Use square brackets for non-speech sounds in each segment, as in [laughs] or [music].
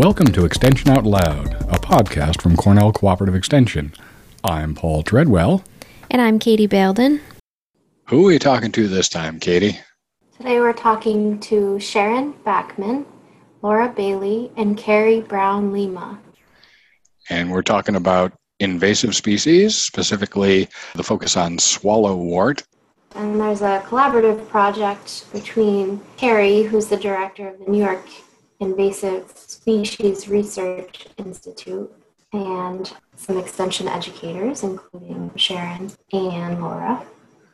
Welcome to Extension Out Loud, a podcast from Cornell Cooperative Extension. I'm Paul Treadwell. And I'm Katie Balden. Who are we talking to this time, Katie? Today we're talking to Sharon Bachman, Laura Bailey, and Carrie Brown Lima. And we're talking about invasive species, specifically the focus on swallowwort. And there's a collaborative project between Carrie, who's the director of the New York Invasive Species Research Institute, and some extension educators, including Sharon and Laura.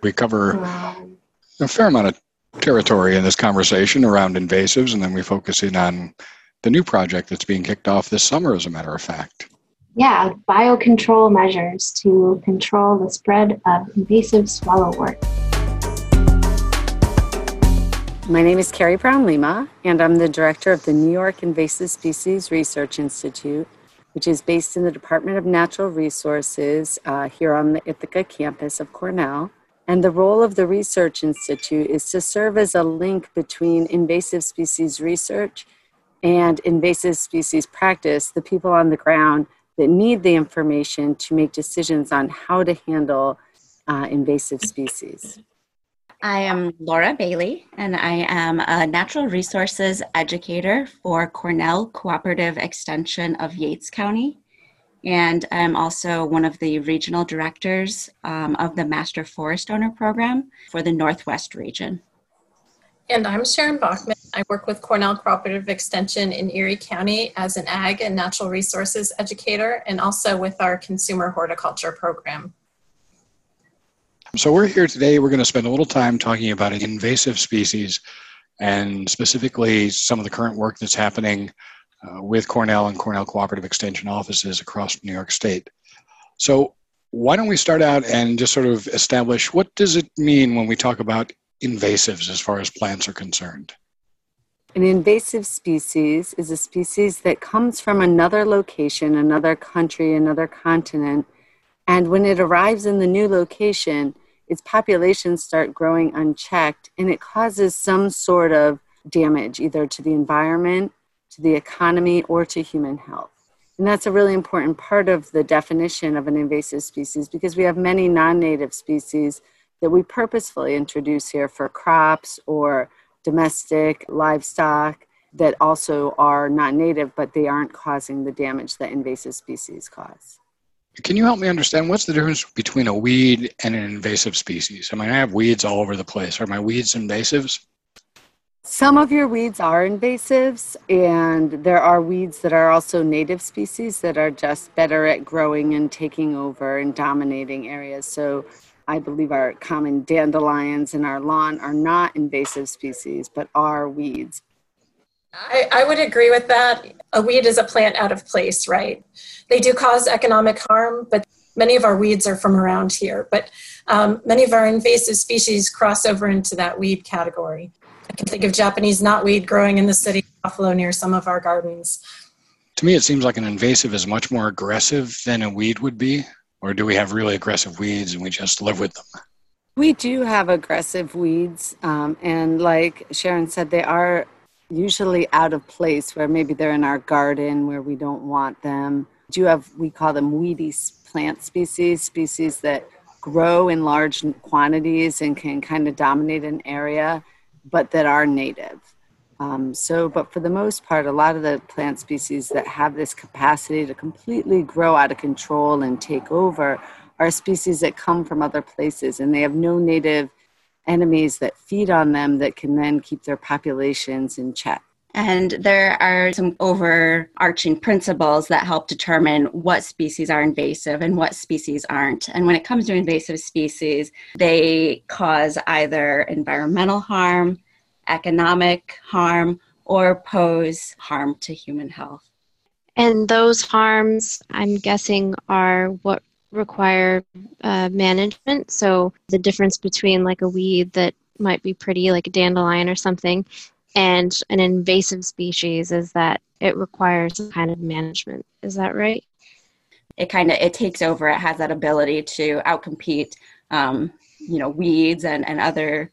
We cover um, a fair amount of territory in this conversation around invasives, and then we focus in on the new project that's being kicked off this summer, as a matter of fact. Yeah, biocontrol measures to control the spread of invasive swallowwort. My name is Carrie Brown Lima, and I'm the director of the New York Invasive Species Research Institute, which is based in the Department of Natural Resources uh, here on the Ithaca campus of Cornell. And the role of the Research Institute is to serve as a link between invasive species research and invasive species practice, the people on the ground that need the information to make decisions on how to handle uh, invasive species. I am Laura Bailey, and I am a natural resources educator for Cornell Cooperative Extension of Yates County. And I'm also one of the regional directors um, of the Master Forest Owner Program for the Northwest region. And I'm Sharon Bachman. I work with Cornell Cooperative Extension in Erie County as an ag and natural resources educator and also with our consumer horticulture program. So, we're here today. We're going to spend a little time talking about invasive species and specifically some of the current work that's happening uh, with Cornell and Cornell Cooperative Extension offices across New York State. So, why don't we start out and just sort of establish what does it mean when we talk about invasives as far as plants are concerned? An invasive species is a species that comes from another location, another country, another continent, and when it arrives in the new location, its populations start growing unchecked and it causes some sort of damage either to the environment, to the economy, or to human health. And that's a really important part of the definition of an invasive species because we have many non native species that we purposefully introduce here for crops or domestic livestock that also are not native, but they aren't causing the damage that invasive species cause. Can you help me understand what's the difference between a weed and an invasive species? I mean, I have weeds all over the place. Are my weeds invasives? Some of your weeds are invasives, and there are weeds that are also native species that are just better at growing and taking over and dominating areas. So I believe our common dandelions in our lawn are not invasive species, but are weeds. I, I, would agree with that. A weed is a plant out of place, right? They do cause economic harm, but many of our weeds are from around here. But um, many of our invasive species cross over into that weed category. I can think of Japanese knotweed growing in the city of Buffalo near some of our gardens. To me, it seems like an invasive is much more aggressive than a weed would be. Or do we have really aggressive weeds and we just live with them? We do have aggressive weeds. Um, and like Sharon said, they are usually out of place where maybe they're in our garden where we don't want them. Do you have, we call them weedy plant species, species that grow in large quantities and can kind of dominate an area, but that are native. Um, so, but for the most part, a lot of the plant species that have this capacity to completely grow out of control and take over are species that come from other places and they have no native enemies that feed on them that can then keep their populations in check. And there are some overarching principles that help determine what species are invasive and what species aren't. And when it comes to invasive species, they cause either environmental harm, economic harm, or pose harm to human health. And those harms, I'm guessing, are what require uh, management. So the difference between like a weed that might be pretty, like a dandelion or something, and an invasive species is that it requires some kind of management. Is that right? It kind of it takes over. It has that ability to outcompete, um, you know, weeds and and other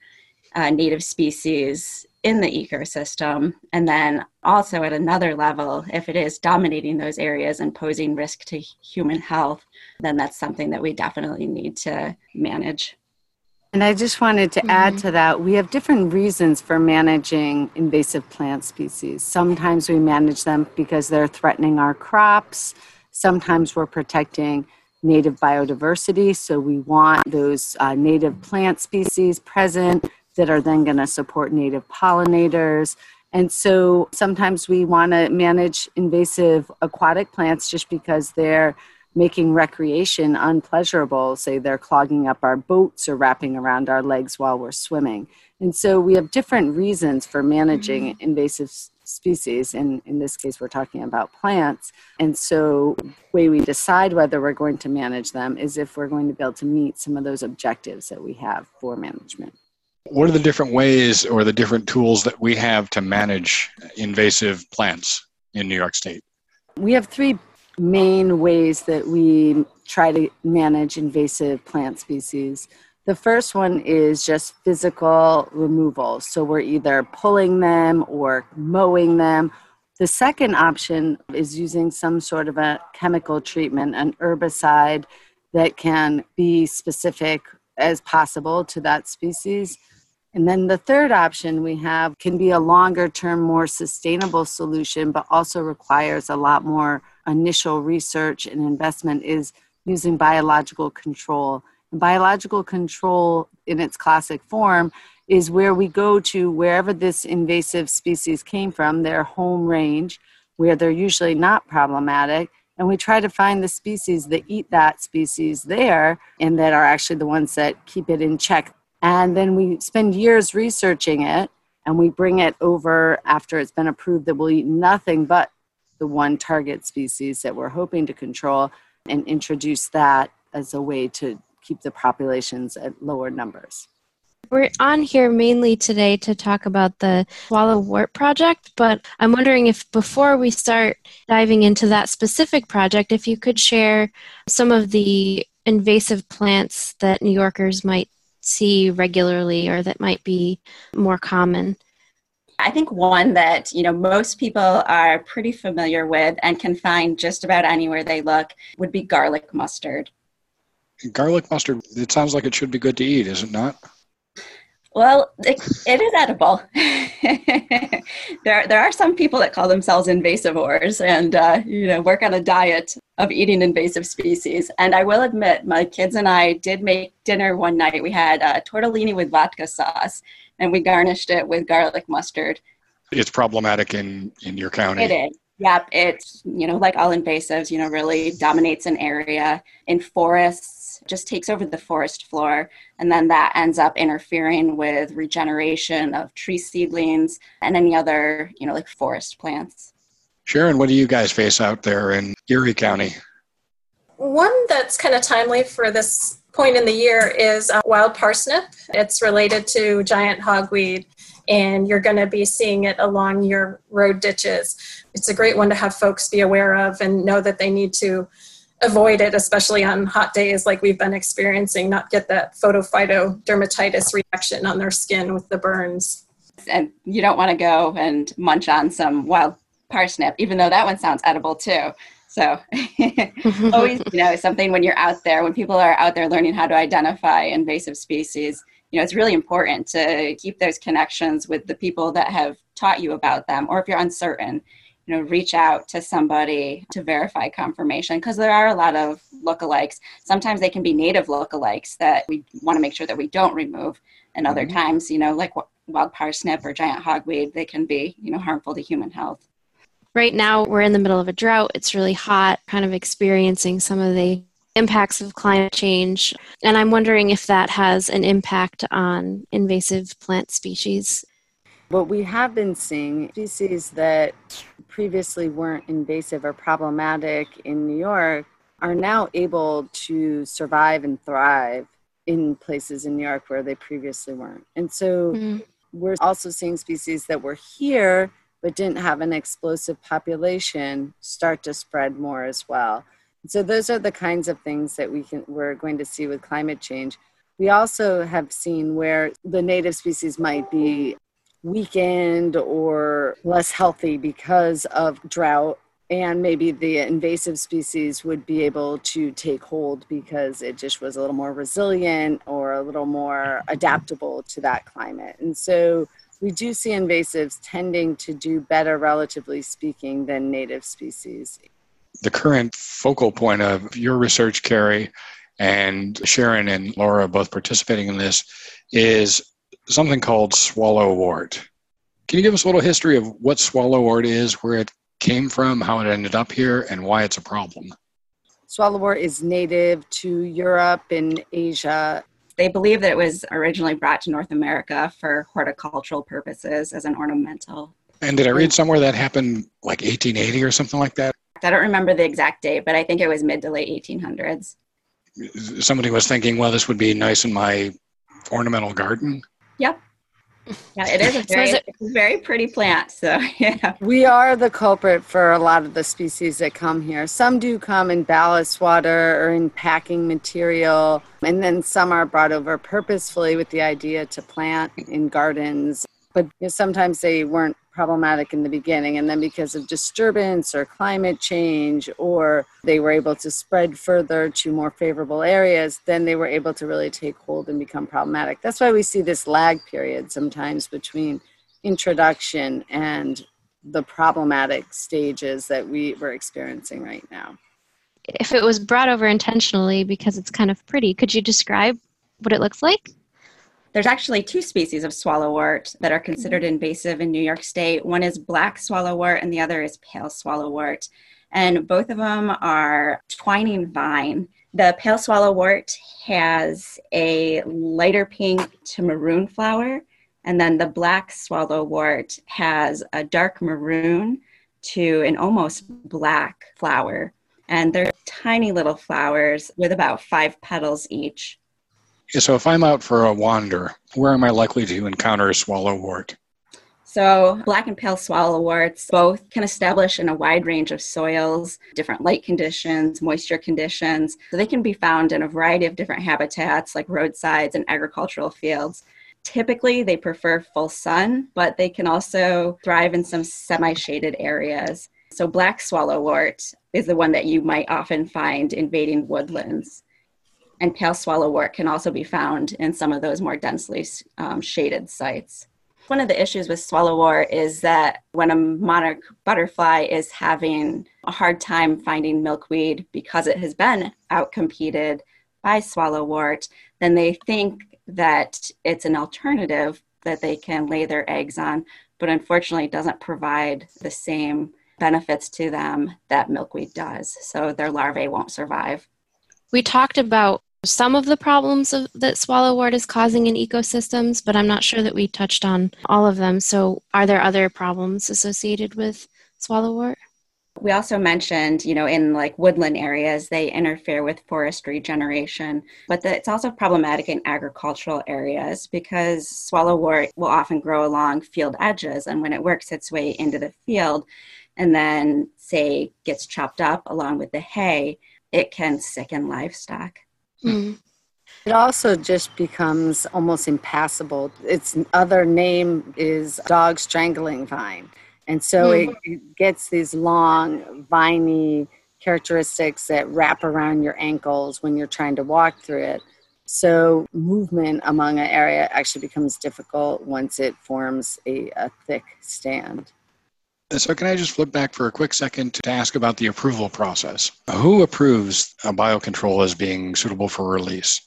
uh, native species in the ecosystem. And then also at another level, if it is dominating those areas and posing risk to human health, then that's something that we definitely need to manage. And I just wanted to mm-hmm. add to that we have different reasons for managing invasive plant species. Sometimes we manage them because they're threatening our crops, sometimes we're protecting native biodiversity. So we want those uh, native plant species present that are then going to support native pollinators. And so sometimes we want to manage invasive aquatic plants just because they're making recreation unpleasurable. Say they're clogging up our boats or wrapping around our legs while we're swimming. And so we have different reasons for managing mm-hmm. invasive species and in this case we're talking about plants and so the way we decide whether we're going to manage them is if we're going to be able to meet some of those objectives that we have for management what are the different ways or the different tools that we have to manage invasive plants in new york state we have three main ways that we try to manage invasive plant species. The first one is just physical removal. So we're either pulling them or mowing them. The second option is using some sort of a chemical treatment, an herbicide that can be specific as possible to that species. And then the third option we have can be a longer term, more sustainable solution, but also requires a lot more initial research and investment is using biological control. And biological control in its classic form is where we go to wherever this invasive species came from, their home range, where they're usually not problematic, and we try to find the species that eat that species there and that are actually the ones that keep it in check. And then we spend years researching it and we bring it over after it's been approved that we'll eat nothing but the one target species that we're hoping to control and introduce that as a way to keep the populations at lower numbers. We're on here mainly today to talk about the Swallow Wort project, but I'm wondering if before we start diving into that specific project, if you could share some of the invasive plants that New Yorkers might see regularly or that might be more common. I think one that you know most people are pretty familiar with and can find just about anywhere they look would be garlic mustard. Garlic mustard. It sounds like it should be good to eat, is it not? Well, it, it is edible. [laughs] there, there are some people that call themselves invasivores and uh, you know work on a diet of eating invasive species. And I will admit, my kids and I did make dinner one night. We had uh, tortellini with vodka sauce, and we garnished it with garlic mustard. It's problematic in in your county. It is. Yep, it's you know like all invasives, you know, really dominates an area in forests, just takes over the forest floor, and then that ends up interfering with regeneration of tree seedlings and any other you know like forest plants. Sharon, what do you guys face out there in Erie County? One that's kind of timely for this point in the year is uh, wild parsnip. It's related to giant hogweed, and you're going to be seeing it along your road ditches. It's a great one to have folks be aware of and know that they need to avoid it, especially on hot days like we've been experiencing, not get that photophytodermatitis reaction on their skin with the burns. And you don't want to go and munch on some wild parsnip, even though that one sounds edible too. So [laughs] [laughs] always, you know, something when you're out there, when people are out there learning how to identify invasive species, you know, it's really important to keep those connections with the people that have taught you about them. Or if you're uncertain, you know, reach out to somebody to verify confirmation because there are a lot of lookalikes. Sometimes they can be native lookalikes that we want to make sure that we don't remove. And other mm-hmm. times, you know, like wild parsnip or giant hogweed, they can be, you know, harmful to human health right now we're in the middle of a drought. It's really hot, kind of experiencing some of the impacts of climate change. And I'm wondering if that has an impact on invasive plant species. What we have been seeing species that previously weren't invasive or problematic in New York are now able to survive and thrive in places in New York where they previously weren't. And so mm-hmm. we're also seeing species that were here but didn't have an explosive population start to spread more as well. So those are the kinds of things that we can we're going to see with climate change. We also have seen where the native species might be weakened or less healthy because of drought and maybe the invasive species would be able to take hold because it just was a little more resilient or a little more adaptable to that climate. And so we do see invasives tending to do better, relatively speaking, than native species. The current focal point of your research, Carrie, and Sharon and Laura both participating in this is something called swallowwort. Can you give us a little history of what swallowwort is, where it came from, how it ended up here, and why it's a problem? Swallowwort is native to Europe and Asia they believe that it was originally brought to North America for horticultural purposes as an ornamental. And did I read somewhere that happened like 1880 or something like that? I don't remember the exact date, but I think it was mid to late 1800s. Somebody was thinking, well, this would be nice in my ornamental garden. Yep. Yeah, it is a [laughs] very, so it, very pretty plant. So, [laughs] yeah. We are the culprit for a lot of the species that come here. Some do come in ballast water or in packing material, and then some are brought over purposefully with the idea to plant in gardens. But you know, sometimes they weren't problematic in the beginning and then because of disturbance or climate change or they were able to spread further to more favorable areas then they were able to really take hold and become problematic. That's why we see this lag period sometimes between introduction and the problematic stages that we were experiencing right now. If it was brought over intentionally because it's kind of pretty could you describe what it looks like there's actually two species of swallowwort that are considered mm-hmm. invasive in New York State. One is black swallowwort and the other is pale swallowwort. And both of them are twining vine. The pale swallowwort has a lighter pink to maroon flower, and then the black swallowwort has a dark maroon to an almost black flower. And they're tiny little flowers with about five petals each. So if I'm out for a wander, where am I likely to encounter a swallowwort? So, black and pale swallowworts both can establish in a wide range of soils, different light conditions, moisture conditions. So, they can be found in a variety of different habitats like roadsides and agricultural fields. Typically, they prefer full sun, but they can also thrive in some semi shaded areas. So, black swallowwort is the one that you might often find invading woodlands and pale swallowwort can also be found in some of those more densely um, shaded sites. One of the issues with swallowwort is that when a monarch butterfly is having a hard time finding milkweed because it has been outcompeted by swallowwort, then they think that it's an alternative that they can lay their eggs on, but unfortunately it doesn't provide the same benefits to them that milkweed does. So their larvae won't survive. We talked about some of the problems of, that swallowwort is causing in ecosystems, but I'm not sure that we touched on all of them. So, are there other problems associated with swallowwort? We also mentioned, you know, in like woodland areas, they interfere with forest regeneration, but the, it's also problematic in agricultural areas because swallowwort will often grow along field edges. And when it works its way into the field and then, say, gets chopped up along with the hay, it can sicken livestock. Mm. It also just becomes almost impassable. Its other name is dog strangling vine. And so mm. it, it gets these long, viney characteristics that wrap around your ankles when you're trying to walk through it. So movement among an area actually becomes difficult once it forms a, a thick stand. So, can I just flip back for a quick second to ask about the approval process? Who approves a biocontrol as being suitable for release?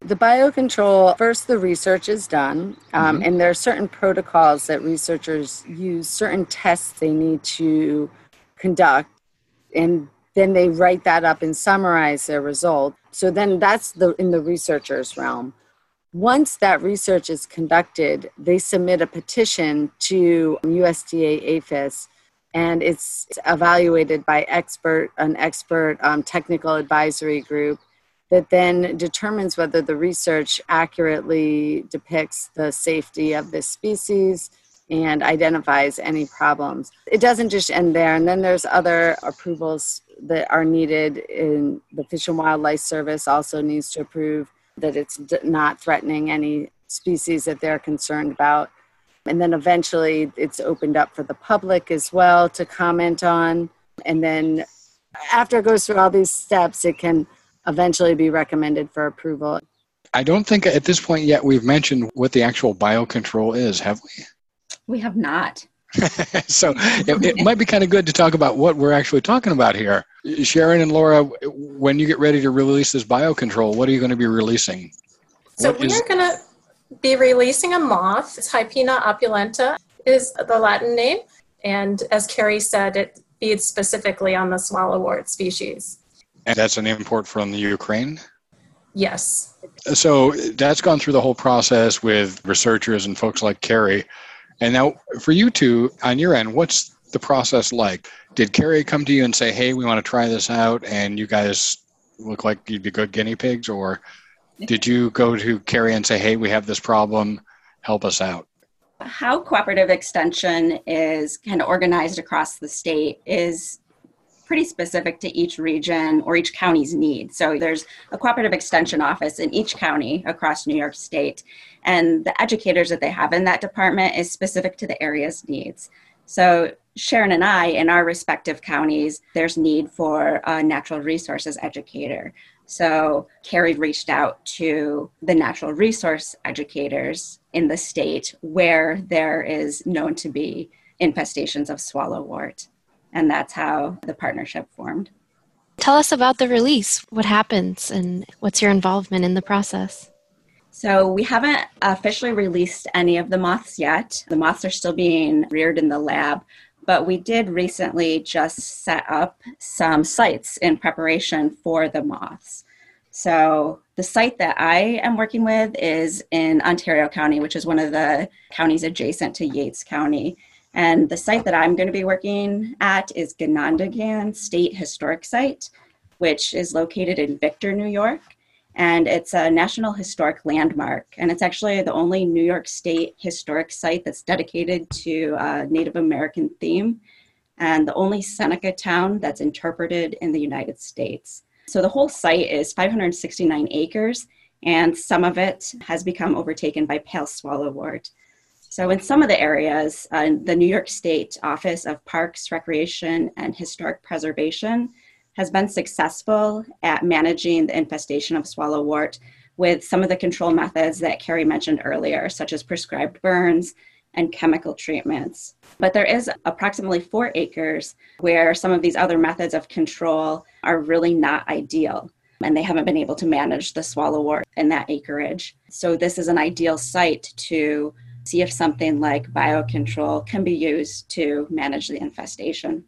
The biocontrol, first, the research is done, um, mm-hmm. and there are certain protocols that researchers use, certain tests they need to conduct, and then they write that up and summarize their result. So then that's the in the researcher's realm. Once that research is conducted, they submit a petition to USDA APHIS and it's evaluated by expert an expert um, technical advisory group that then determines whether the research accurately depicts the safety of this species and identifies any problems. It doesn't just end there, and then there's other approvals that are needed in the Fish and Wildlife Service also needs to approve that it's d- not threatening any species that they're concerned about. And then eventually it's opened up for the public as well to comment on. And then after it goes through all these steps, it can eventually be recommended for approval. I don't think at this point yet we've mentioned what the actual biocontrol is, have we? We have not. [laughs] so it, it, might be kind of good to talk about what we're actually talking about here. Sharon and Laura, when you get ready to release this biocontrol, what are you going to be releasing? So what we is... are going to be releasing a moth. It's Hypena opulenta is the Latin name. And as Carrie said, it feeds specifically on the swallowwort species. And that's an import from the Ukraine? Yes. So that's gone through the whole process with researchers and folks like Carrie. And now, for you two, on your end, what's the process like? Did Carrie come to you and say, hey, we want to try this out, and you guys look like you'd be good guinea pigs? Or did you go to Carrie and say, hey, we have this problem, help us out? How cooperative extension is kind of organized across the state is pretty specific to each region or each county's needs. So there's a cooperative extension office in each county across New York State, and the educators that they have in that department is specific to the area's needs. So Sharon and I, in our respective counties, there's need for a natural resources educator. So Carrie reached out to the natural resource educators in the state where there is known to be infestations of swallowwort and that's how the partnership formed. Tell us about the release. What happens and what's your involvement in the process? So, we haven't officially released any of the moths yet. The moths are still being reared in the lab, but we did recently just set up some sites in preparation for the moths. So, the site that I am working with is in Ontario County, which is one of the counties adjacent to Yates County. And the site that I'm going to be working at is Ganondagan State Historic Site, which is located in Victor, New York. And it's a National Historic Landmark. And it's actually the only New York State historic site that's dedicated to a Native American theme and the only Seneca town that's interpreted in the United States. So the whole site is 569 acres, and some of it has become overtaken by pale swallowwort. So, in some of the areas, uh, the New York State Office of Parks, Recreation, and Historic Preservation has been successful at managing the infestation of swallowwort with some of the control methods that Carrie mentioned earlier, such as prescribed burns and chemical treatments. But there is approximately four acres where some of these other methods of control are really not ideal and they haven't been able to manage the swallowwort in that acreage. So, this is an ideal site to see if something like biocontrol can be used to manage the infestation.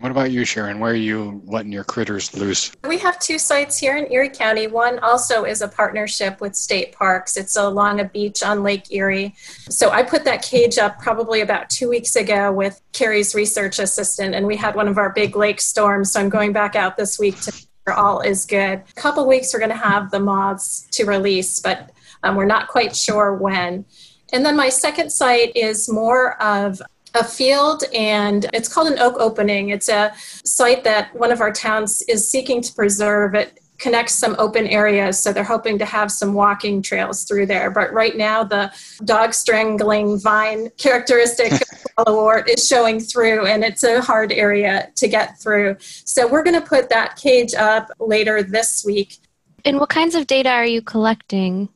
What about you, Sharon? Where are you letting your critters loose? We have two sites here in Erie County. One also is a partnership with state parks. It's along a beach on Lake Erie. So I put that cage up probably about two weeks ago with Carrie's research assistant, and we had one of our big lake storms. So I'm going back out this week to make sure all is good. A couple weeks we're going to have the moths to release, but um, we're not quite sure when. And then my second site is more of a field and it's called an oak opening. It's a site that one of our towns is seeking to preserve. It connects some open areas, so they're hoping to have some walking trails through there. But right now, the dog strangling vine characteristic [laughs] of the swallowwort is showing through, and it's a hard area to get through. So we're going to put that cage up later this week. And what kinds of data are you collecting?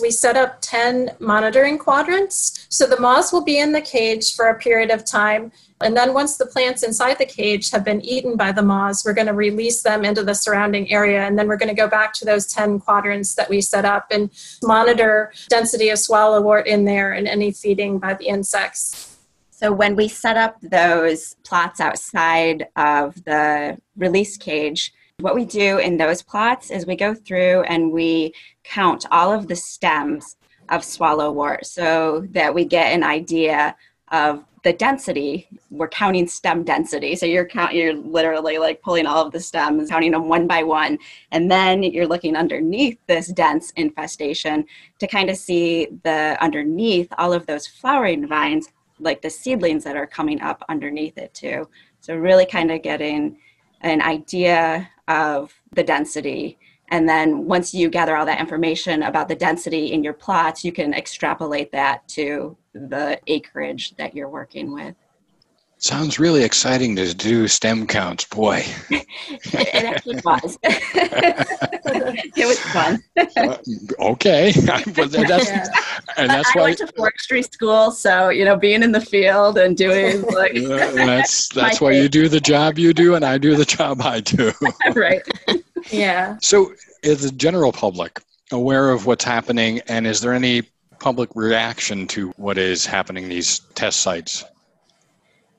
We set up 10 monitoring quadrants. So the moths will be in the cage for a period of time. And then once the plants inside the cage have been eaten by the moths, we're going to release them into the surrounding area. And then we're going to go back to those 10 quadrants that we set up and monitor density of swallowwort in there and any feeding by the insects. So when we set up those plots outside of the release cage, what we do in those plots is we go through and we count all of the stems of swallowwort so that we get an idea of the density. We're counting stem density. So you're count you're literally like pulling all of the stems counting them one by one and then you're looking underneath this dense infestation to kind of see the underneath all of those flowering vines like the seedlings that are coming up underneath it too. So really kind of getting an idea of the density And then once you gather all that information about the density in your plots, you can extrapolate that to the acreage that you're working with. Sounds really exciting to do stem counts, boy. [laughs] it actually was. [laughs] it was fun. Uh, okay, [laughs] that's, yeah. and that's I, why I went to forestry school, so you know, being in the field and doing like uh, that's that's why you do the job you do, and I do the job I do. right. Yeah. So, is the general public aware of what's happening, and is there any public reaction to what is happening these test sites?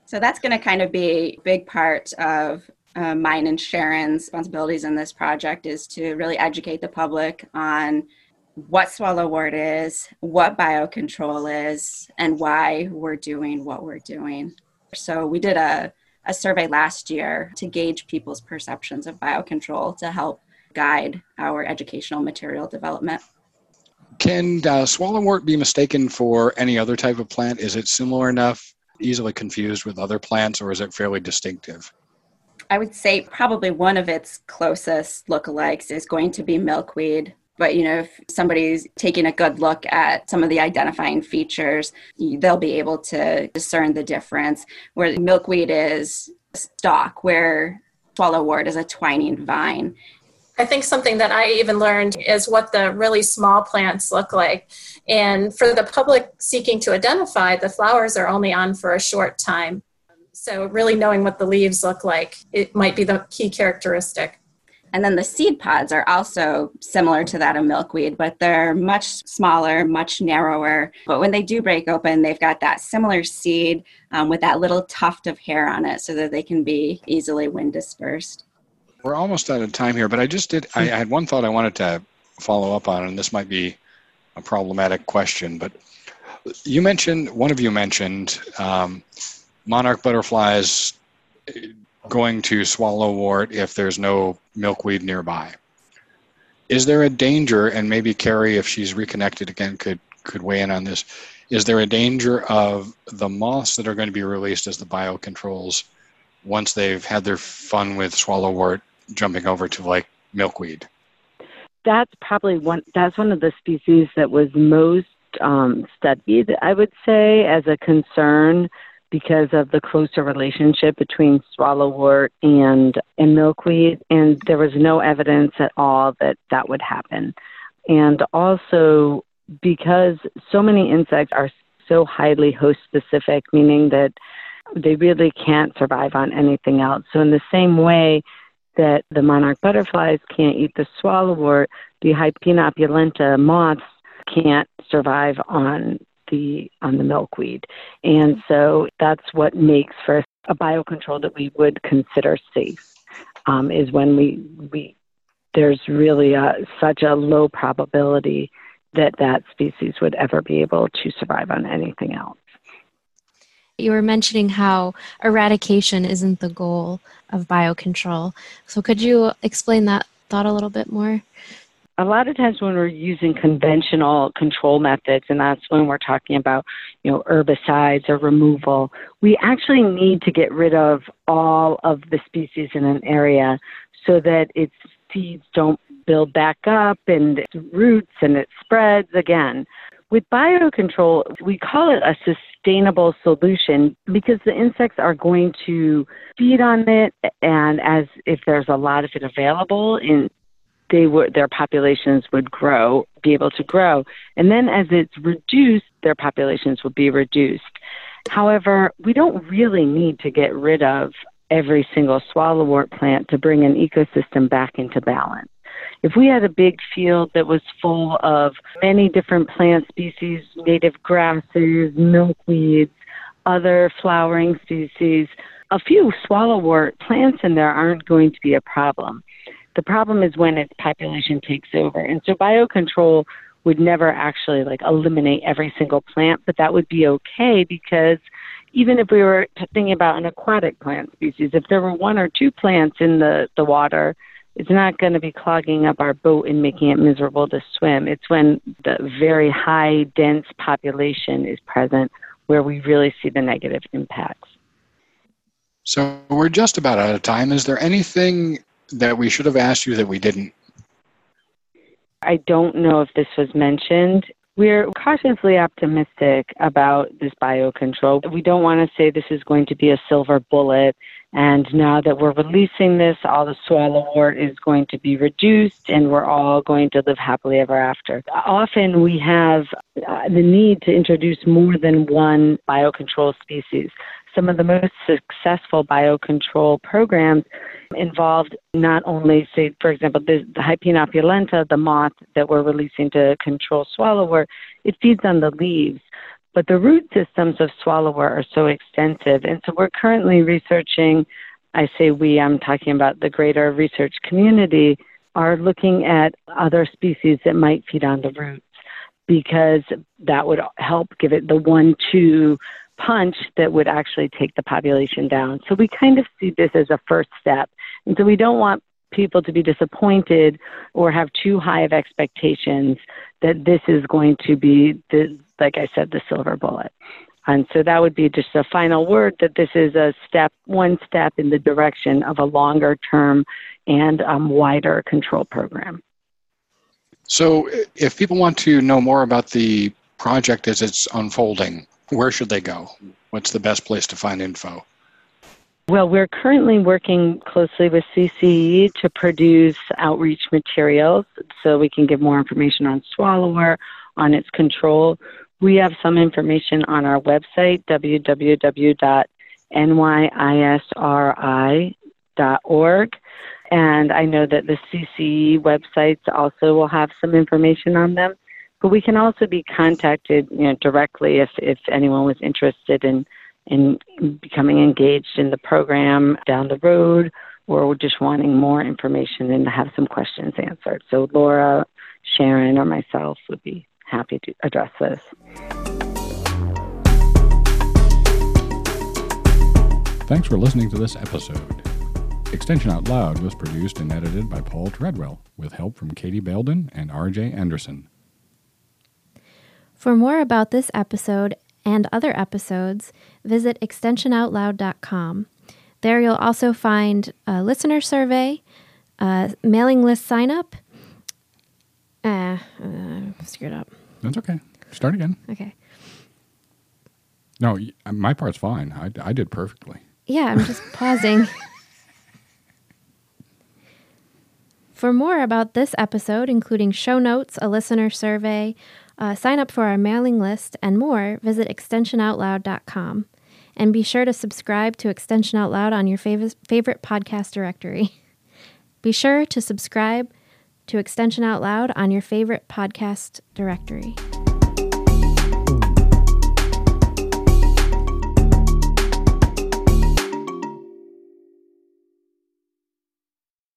So that's going to kind of be a big part of uh, mine and Sharon's responsibilities in this project is to really educate the public on what swallowwort is, what biocontrol is, and why we're doing what we're doing. So we did a, a survey last year to gauge people's perceptions of biocontrol to help guide our educational material development. Can uh, swallowwort be mistaken for any other type of plant? Is it similar enough easily confused with other plants, or is it fairly distinctive? I would say probably one of its closest lookalikes is going to be milkweed. But you know, if somebody's taking a good look at some of the identifying features, they'll be able to discern the difference. Where milkweed is a stalk, where swallowwort is a twining vine. I think something that I even learned is what the really small plants look like. And for the public seeking to identify, the flowers are only on for a short time. So, really knowing what the leaves look like, it might be the key characteristic. And then the seed pods are also similar to that of milkweed, but they're much smaller, much narrower. But when they do break open, they've got that similar seed um, with that little tuft of hair on it so that they can be easily wind dispersed. We're almost out of time here, but I just did, I, I had one thought I wanted to follow up on, and this might be a problematic question, but you mentioned, one of you mentioned um, monarch butterflies going to swallowwort if there's no milkweed nearby. Is there a danger, and maybe Carrie, if she's reconnected again, could could weigh in on this. Is there a danger of the moths that are going to be released as the biocontrols once they've had their fun with swallowwort jumping over to like milkweed? That's probably one. That's one of the species that was most um, studied, I would say, as a concern because of the closer relationship between swallowwort and and milkweed, and there was no evidence at all that that would happen. And also because so many insects are so highly host specific, meaning that they really can't survive on anything else. So in the same way that the monarch butterflies can't eat the swallowwort, the Hypena opulenta moths can't survive on the on the milkweed. And so that's what makes for a biocontrol that we would consider safe um, is when we we there's really a, such a low probability that that species would ever be able to survive on anything else. You were mentioning how eradication isn't the goal of biocontrol. So, could you explain that thought a little bit more? A lot of times when we're using conventional control methods, and that's when we're talking about, you know, herbicides or removal, we actually need to get rid of all of the species in an area so that its seeds don't build back up and its roots and it spreads again. With biocontrol, we call it a sustainable solution because the insects are going to feed on it, and as if there's a lot of it available, in they would their populations would grow, be able to grow, and then as it's reduced, their populations will be reduced. However, we don't really need to get rid of every single swallowwort plant to bring an ecosystem back into balance. If we had a big field that was full of many different plant species, native grasses, milkweeds, other flowering species, a few swallowwort plants in there aren't going to be a problem. The problem is when its population takes over. And so biocontrol would never actually like eliminate every single plant, but that would be okay because even if we were thinking about an aquatic plant species, if there were one or two plants in the, the water, it's not going to be clogging up our boat and making it miserable to swim. It's when the very high, dense population is present where we really see the negative impacts. So we're just about out of time. Is there anything that we should have asked you that we didn't? I don't know if this was mentioned. We're cautiously optimistic about this biocontrol. We don't want to say this is going to be a silver bullet. And now that we're releasing this, all the swallowwort is going to be reduced and we're all going to live happily ever after. Often we have uh, the need to introduce more than one biocontrol species. Some of the most successful biocontrol programs involved not only, say, for example, the, the Hypena opulenta, the moth that we're releasing to control swallowwort, it feeds on the leaves. But the root systems of swallowwort are so extensive. And so we're currently researching, I say we, I'm talking about the greater research community, are looking at other species that might feed on the roots because that would help give it the one two punch that would actually take the population down. So we kind of see this as a first step. And so we don't want people to be disappointed or have too high of expectations that this is going to be the like I said the silver bullet. And so that would be just a final word that this is a step, one step in the direction of a longer term and um, wider control program. So, if people want to know more about the project as it's unfolding, where should they go? What's the best place to find info? Well, we're currently working closely with CCE to produce outreach materials so we can give more information on swallowwort, on its control. We have some information on our website, www.nyisri.org. And I know that the CCE websites also will have some information on them. But we can also be contacted you know, directly if, if anyone was interested in, in becoming engaged in the program down the road or just wanting more information and to have some questions answered. So Laura, Sharon, or myself would be happy to address this. Thanks for listening to this episode. Extension Out Loud was produced and edited by Paul Treadwell with help from Katie Belden and RJ Anderson. For more about this episode and other episodes, visit extensionoutloud.com. There you'll also find a listener survey, a mailing list sign up. Uh, uh, screwed up. That's okay. Start again. Okay. No, my part's fine. I, I did perfectly. Yeah, I'm just [laughs] pausing. For more about this episode, including show notes, a listener survey, uh, sign up for our mailing list, and more, visit extensionoutloud.com. And be sure to subscribe to Extension Out Loud on your fav- favorite podcast directory. [laughs] be sure to subscribe to Extension Out Loud on your favorite podcast directory.